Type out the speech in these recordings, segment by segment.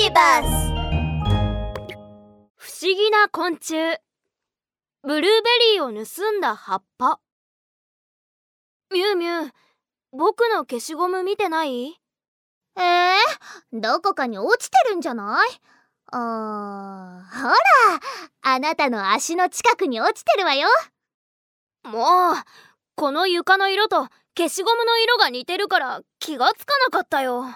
ビバス不思議な昆虫。ブルーベリーを盗んだ葉っぱ。ミュウミュウ僕の消しゴム見てない？えー、どこかに落ちてるんじゃない？あーほらあなたの足の近くに落ちてるわよ。もうこの床の色と消しゴムの色が似てるから気がつかなかったよ。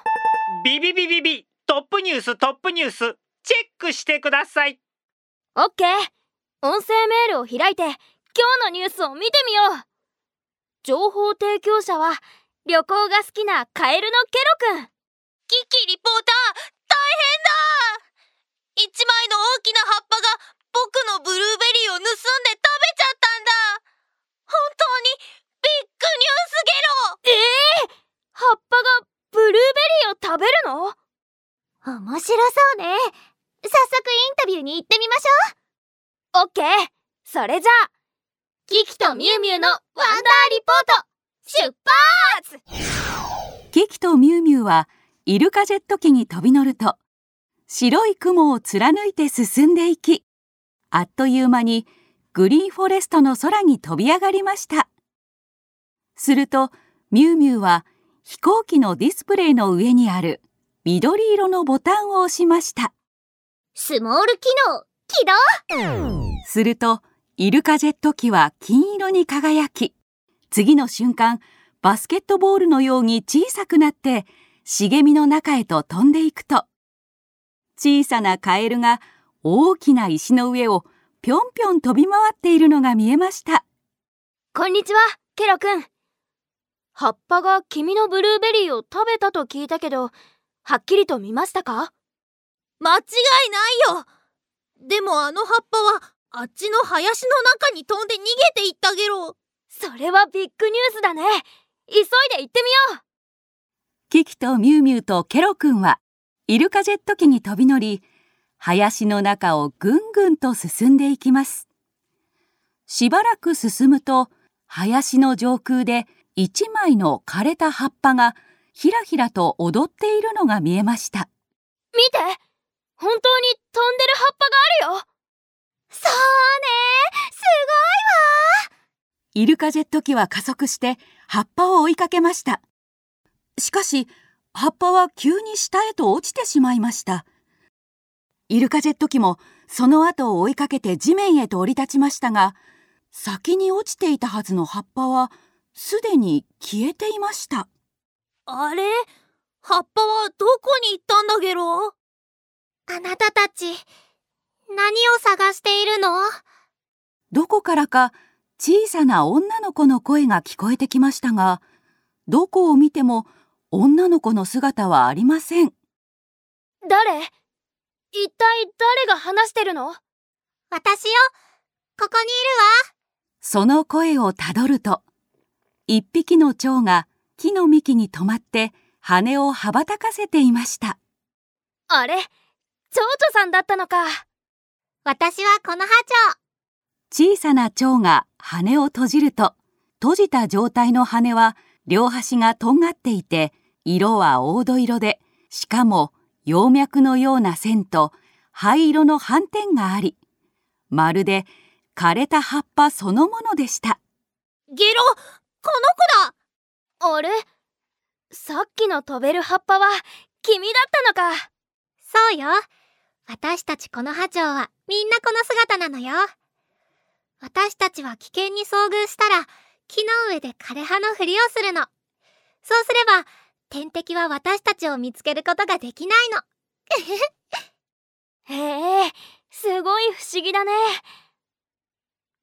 ビビビビビトップニューストップニュースチェックしてください。オッケー音声メールを開いて今日のニュースを見てみよう。情報提供者は旅行が好きなカエルのケロくん。キキリポーター大変だ。一枚の大きな葉っぱが僕のブルーベリーを盗んで食べちゃったんだ。本当にビッグニュースゲロ。ええー、葉っぱがブルーベリーを食べるの？面白そうね。早速インタビューに行ってみましょう。オッケー。それじゃあキキとミュウミュウのワンダーリポート出発！キキとミュウミュウはイルカジェット機に飛び乗ると白い雲を貫いて進んでいきあっという間にグリーンフォレストの空に飛び上がりました。するとミュウミュウは飛行機のディスプレイの上にある緑色のボタンを押しました。スモール機能起動。するとイルカジェット機は金色に輝き次の瞬間バスケットボールのように小さくなって茂みの中へと飛んでいくと小さなカエルが大きな石の上をぴょんぴょん飛び回っているのが見えました。こんにちはケロくん葉っぱが君のブルーベリーを食べたと聞いたけどはっきりと見ましたか？間違いないよ。でもあの葉っぱはあっちの林の中に飛んで逃げていったゲロそれはビッグニュースだね。急いで行ってみよう。キキとミュウミュウとケロくんはイルカジェット機に飛び乗り林の中をぐんぐんと進んでいきます。しばらく進むと林の上空で一枚の枯れた葉っぱがひらひらと踊っているのが見えました。見て本当に飛んでる葉っぱがあるよ。そうね。すごいわ。イルカジェット機は加速して葉っぱを追いかけました。しかし葉っぱは急に下へと落ちてしまいました。イルカジェット機もその後を追いかけて地面へと降り立ちましたが先に落ちていたはずの葉っぱはすでに消えていましたあれ？葉っぱはどこに行ったんだゲロ？あなたたち何を探しているの？どこからか小さな女の子の声が聞こえてきましたがどこを見ても女の子の姿はありません。誰？一体誰が話してるの？私よ。ここにいるわ。その声をたどると一匹の蝶が木の幹に止まって羽を羽ばたかせていました。あれ？蝶々さんだったのか。私はこの葉蝶小さな蝶が羽を閉じると閉じた状態の羽は両端がとんがっていて色は黄土色でしかも葉脈のような線と灰色の斑点がありまるで枯れた葉っぱそのものでした。ゲロ？この子だあれ？さっきの飛べる葉っぱは君だったのか。そうよ。私たちこの葉蝶はみんなこの姿なのよ。私たちは危険に遭遇したら木の上で枯れ葉のふりをするの。そうすれば天敵は私たちを見つけることができないの。へえすごい不思議だね。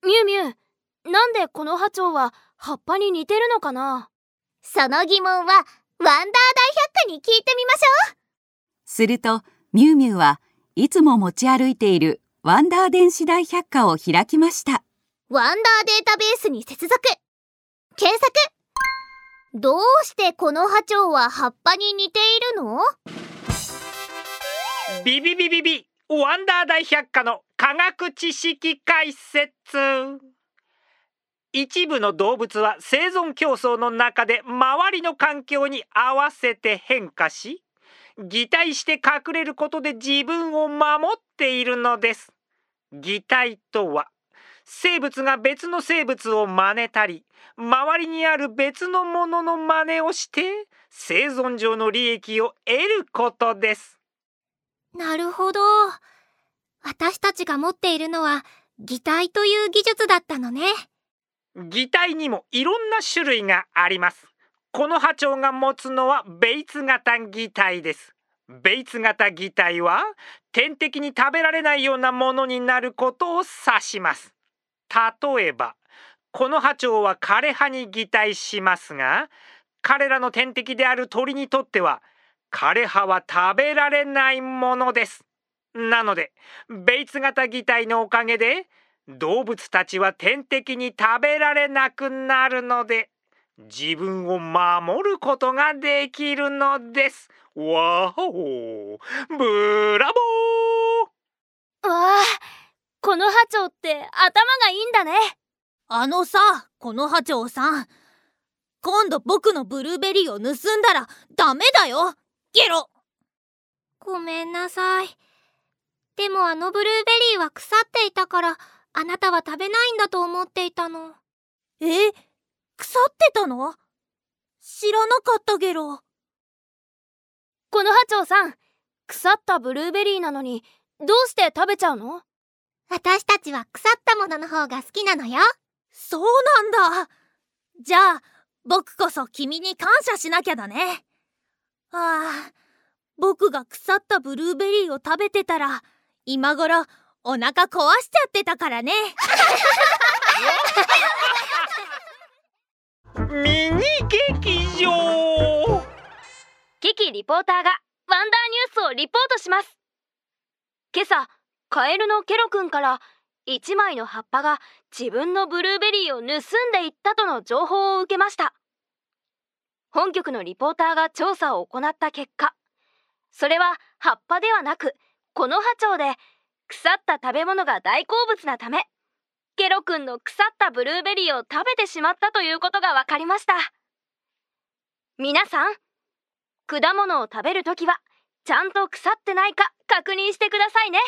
ミュウミュウなんでこの葉蝶は葉っぱに似てるのかな？その疑問はワンダー大百科に聞いてみましょう。するとミュウミュウはいつも持ち歩いているワンダー電子大百科を開きました。ワンダーデータベースに接続。検索。どうしてこの葉蝶は葉っぱに似ているの？ビビビビビワンダー大百科の科学知識解説一部の動物は生存競争の中で周りの環境に合わせて変化し擬態して隠れることで自分を守っているのです擬態とは生物が別の生物を真似たり周りにある別のものの真似をして生存上の利益を得ることですなるほど。私たちが持っているのは擬態という技術だったのね。擬態にもいろんな種類があります。この波長が持つのはベイツ型擬態です。ベイツ型擬態は天敵に食べられないようなものになることを指します。例えばこの波長は枯葉に擬態しますが彼らの天敵である鳥にとっては枯葉は食べられないものです。なのでベイツ型擬態のおかげで動物たちは天敵に食べられなくなるので自分を守ることができるのです。わおブラボー。わあこの波長って頭がいいんだね。あのさこの波長さん。今度僕のブルーベリーを盗んだらダメだよ。ゲロ。ごめんなさい。でもあのブルーベリーは腐っていたから、あなたは食べないんだと思っていたの。え腐ってたの？知らなかったゲロ。この波長さん腐ったブルーベリーなのにどうして食べちゃうの？私たちは腐ったものの方が好きなのよ。そうなんだ。じゃあ僕こそ君に感謝しなきゃだね。ああ僕が腐ったブルーベリーを食べてたら今頃お腹壊しちゃってたからね。ミニ劇場。キキリポーターがワンダーニュースをリポートします。今朝カエルのケロくんから1枚の葉っぱが自分のブルーベリーを盗んでいったとの情報を受けました。本局のリポーターが調査を行った結果それは葉っぱではなくこの波長で腐った食べ物が大好物なためケロくんの腐ったブルーベリーを食べてしまったということが分かりました。皆さん果物を食べるときはちゃんと腐ってないか確認してくださいね。